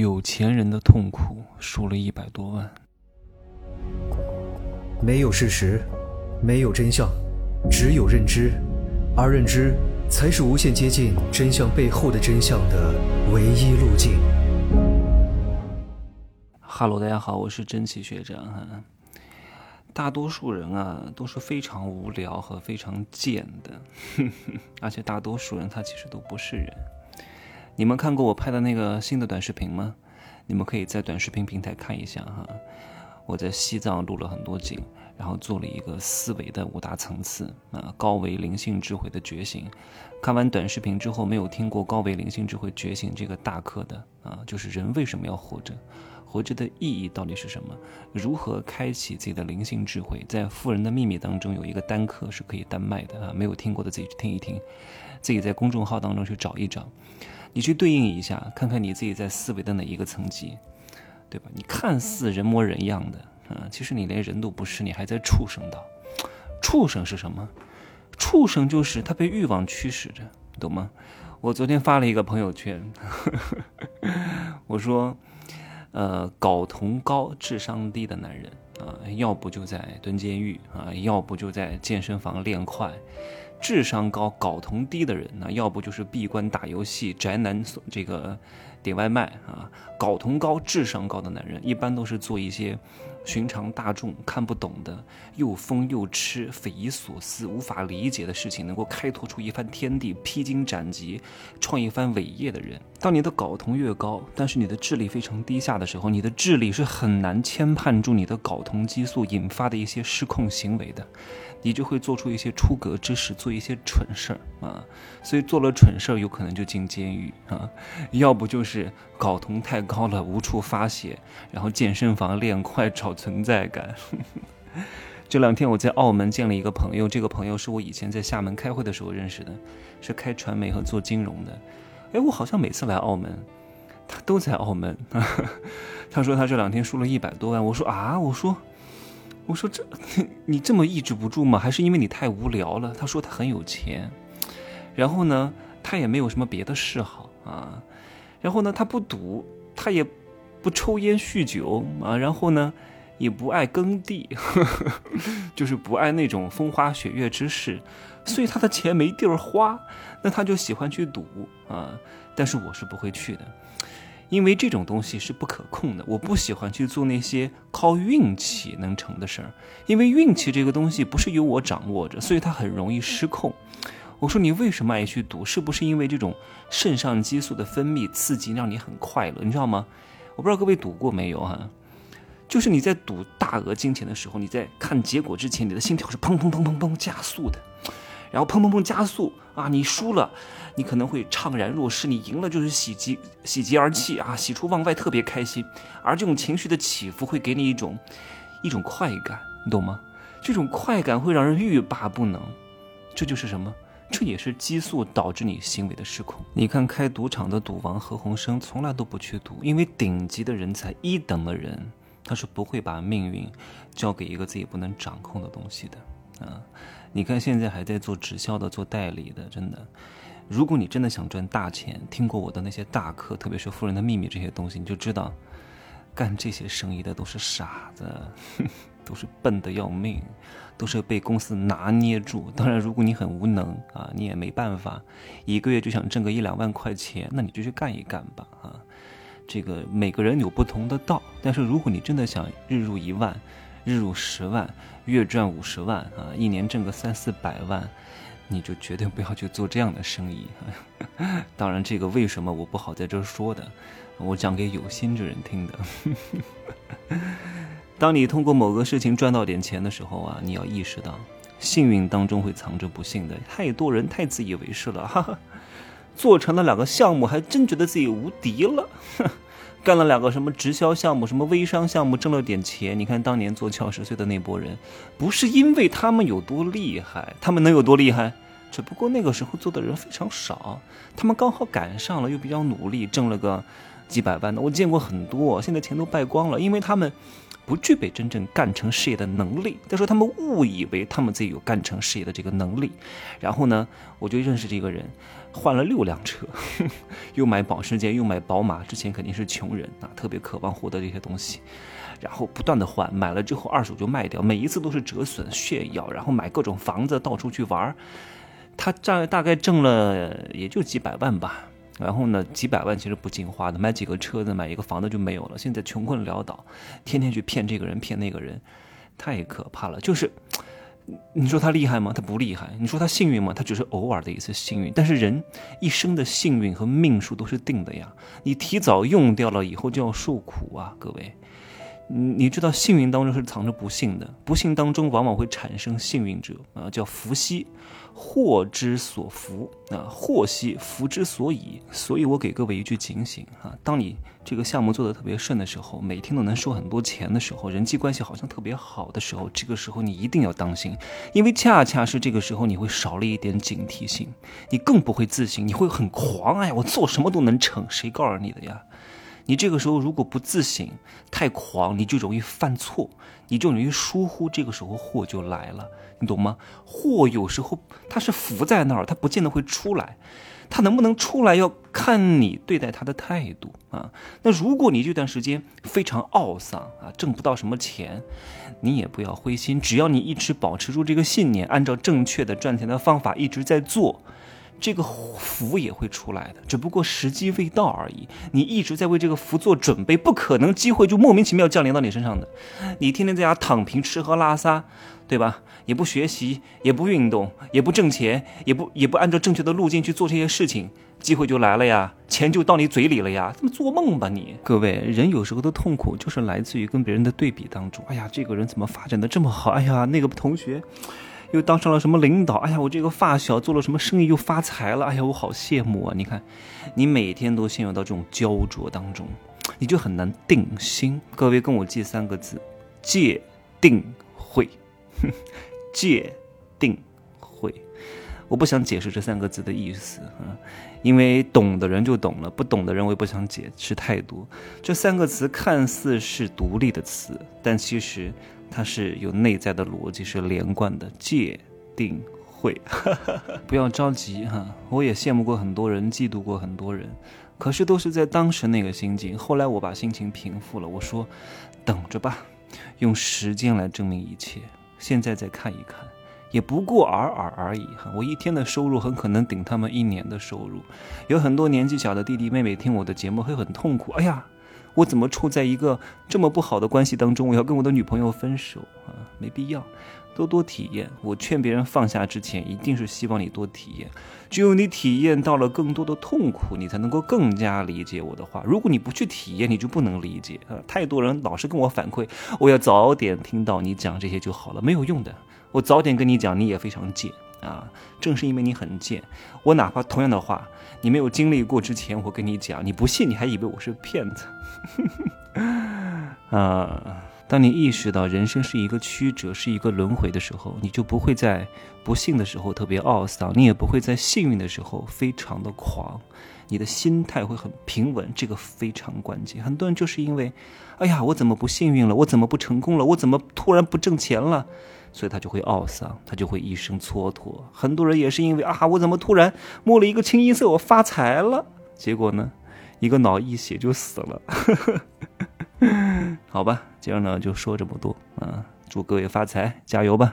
有钱人的痛苦，输了一百多万。没有事实，没有真相，只有认知，而认知才是无限接近真相背后的真相的唯一路径。哈喽，大家好，我是真奇学长哈。大多数人啊都是非常无聊和非常贱的，而且大多数人他其实都不是人。你们看过我拍的那个新的短视频吗？你们可以在短视频平台看一下哈。我在西藏录了很多景，然后做了一个思维的五大层次啊，高维灵性智慧的觉醒。看完短视频之后，没有听过高维灵性智慧觉醒这个大课的啊，就是人为什么要活着，活着的意义到底是什么？如何开启自己的灵性智慧？在《富人的秘密》当中有一个单课是可以单卖的啊，没有听过的自己去听一听，自己在公众号当中去找一找。你去对应一下，看看你自己在思维的哪一个层级，对吧？你看似人模人样的，啊，其实你连人都不是，你还在畜生道。畜生是什么？畜生就是他被欲望驱使着，懂吗？我昨天发了一个朋友圈，我说，呃，睾酮高、智商低的男人啊，要不就在蹲监狱啊，要不就在健身房练快。智商高、睾酮低的人，那要不就是闭关打游戏、宅男这个点外卖啊。睾酮高、智商高的男人，一般都是做一些寻常大众看不懂的、又疯又痴、匪夷所思、无法理解的事情，能够开拓出一番天地、披荆斩棘、创一番伟业的人。当你的睾酮越高，但是你的智力非常低下的时候，你的智力是很难牵绊住你的睾酮激素引发的一些失控行为的。你就会做出一些出格之事，做一些蠢事儿啊，所以做了蠢事儿，有可能就进监狱啊，要不就是是睾酮太高了，无处发泄，然后健身房练快找存在感。这两天我在澳门见了一个朋友，这个朋友是我以前在厦门开会的时候认识的，是开传媒和做金融的。哎，我好像每次来澳门，他都在澳门。他说他这两天输了一百多万，我说啊，我说。我说这你这么抑制不住吗？还是因为你太无聊了？他说他很有钱，然后呢，他也没有什么别的嗜好啊，然后呢，他不赌，他也不抽烟酗酒啊，然后呢，也不爱耕地，就是不爱那种风花雪月之事，所以他的钱没地儿花，那他就喜欢去赌啊。但是我是不会去的。因为这种东西是不可控的，我不喜欢去做那些靠运气能成的事儿，因为运气这个东西不是由我掌握着，所以它很容易失控。我说你为什么爱去赌？是不是因为这种肾上激素的分泌刺激让你很快乐？你知道吗？我不知道各位赌过没有哈，就是你在赌大额金钱的时候，你在看结果之前，你的心跳是砰砰砰砰砰加速的。然后砰砰砰加速啊！你输了，你可能会怅然若失；你赢了，就是喜极喜极而泣啊，喜出望外，特别开心。而这种情绪的起伏会给你一种一种快感，你懂吗？这种快感会让人欲罢不能。这就是什么？这也是激素导致你行为的失控。你看开赌场的赌王何鸿燊从来都不去赌，因为顶级的人才、一等的人，他是不会把命运交给一个自己不能掌控的东西的啊。你看，现在还在做直销的、做代理的，真的。如果你真的想赚大钱，听过我的那些大课，特别是《富人的秘密》这些东西，你就知道，干这些生意的都是傻子，都是笨的要命，都是被公司拿捏住。当然，如果你很无能啊，你也没办法，一个月就想挣个一两万块钱，那你就去干一干吧啊。这个每个人有不同的道，但是如果你真的想日入一万，日入十万，月赚五十万啊，一年挣个三四百万，你就绝对不要去做这样的生意。当然，这个为什么我不好在这说的，我讲给有心之人听的。当你通过某个事情赚到点钱的时候啊，你要意识到，幸运当中会藏着不幸的。太多人太自以为是了，哈哈，做成了两个项目，还真觉得自己无敌了。干了两个什么直销项目，什么微商项目，挣了点钱。你看当年做俏十岁的那波人，不是因为他们有多厉害，他们能有多厉害？只不过那个时候做的人非常少，他们刚好赶上了，又比较努力，挣了个几百万的。我见过很多，现在钱都败光了，因为他们不具备真正干成事业的能力。再说他们误以为他们自己有干成事业的这个能力，然后呢，我就认识这个人，换了六辆车，又买保时捷，又买宝马。之前肯定是穷人啊，特别渴望获得这些东西，然后不断的换，买了之后二手就卖掉，每一次都是折损炫耀，然后买各种房子到处去玩。他大大概挣了也就几百万吧。然后呢，几百万其实不经花的，买几个车子，买一个房子就没有了。现在穷困潦倒，天天去骗这个人，骗那个人，太可怕了。就是，你说他厉害吗？他不厉害。你说他幸运吗？他只是偶尔的一次幸运。但是人一生的幸运和命数都是定的呀，你提早用掉了，以后就要受苦啊，各位。你知道幸运当中是藏着不幸的，不幸当中往往会产生幸运者啊，叫福兮祸之所伏啊，祸兮福之所倚。所以我给各位一句警醒啊，当你这个项目做得特别顺的时候，每天都能收很多钱的时候，人际关系好像特别好的时候，这个时候你一定要当心，因为恰恰是这个时候你会少了一点警惕性，你更不会自信，你会很狂，哎呀，我做什么都能成，谁告诉你的呀？你这个时候如果不自省，太狂，你就容易犯错，你就容易疏忽，这个时候祸就来了，你懂吗？祸有时候它是伏在那儿，它不见得会出来，它能不能出来要看你对待它的态度啊。那如果你这段时间非常懊丧啊，挣不到什么钱，你也不要灰心，只要你一直保持住这个信念，按照正确的赚钱的方法一直在做。这个福也会出来的，只不过时机未到而已。你一直在为这个福做准备，不可能机会就莫名其妙降临到你身上的。你天天在家躺平吃喝拉撒，对吧？也不学习，也不运动，也不挣钱，也不也不按照正确的路径去做这些事情，机会就来了呀，钱就到你嘴里了呀。这么做梦吧你？各位，人有时候的痛苦就是来自于跟别人的对比当中。哎呀，这个人怎么发展的这么好？哎呀，那个同学。又当上了什么领导？哎呀，我这个发小做了什么生意又发财了？哎呀，我好羡慕啊！你看，你每天都陷入到这种焦灼当中，你就很难定心。各位跟我记三个字：戒定慧。戒定慧。我不想解释这三个字的意思啊，因为懂的人就懂了，不懂的人我也不想解释太多。这三个词看似是独立的词，但其实。它是有内在的逻辑，是连贯的。戒定慧，不要着急哈。我也羡慕过很多人，嫉妒过很多人，可是都是在当时那个心境。后来我把心情平复了，我说，等着吧，用时间来证明一切。现在再看一看，也不过尔尔而已哈。我一天的收入很可能顶他们一年的收入。有很多年纪小的弟弟妹妹听我的节目会很痛苦。哎呀。我怎么处在一个这么不好的关系当中？我要跟我的女朋友分手啊？没必要，多多体验。我劝别人放下之前，一定是希望你多体验。只有你体验到了更多的痛苦，你才能够更加理解我的话。如果你不去体验，你就不能理解啊！太多人老是跟我反馈，我要早点听到你讲这些就好了，没有用的。我早点跟你讲，你也非常贱。啊，正是因为你很贱，我哪怕同样的话，你没有经历过之前，我跟你讲，你不信，你还以为我是骗子。啊，当你意识到人生是一个曲折，是一个轮回的时候，你就不会在不幸的时候特别懊丧，你也不会在幸运的时候非常的狂，你的心态会很平稳，这个非常关键。很多人就是因为，哎呀，我怎么不幸运了？我怎么不成功了？我怎么突然不挣钱了？所以他就会懊丧，他就会一生蹉跎。很多人也是因为啊，我怎么突然摸了一个清一色，我发财了？结果呢，一个脑溢血就死了。好吧，今儿呢就说这么多啊，祝各位发财，加油吧！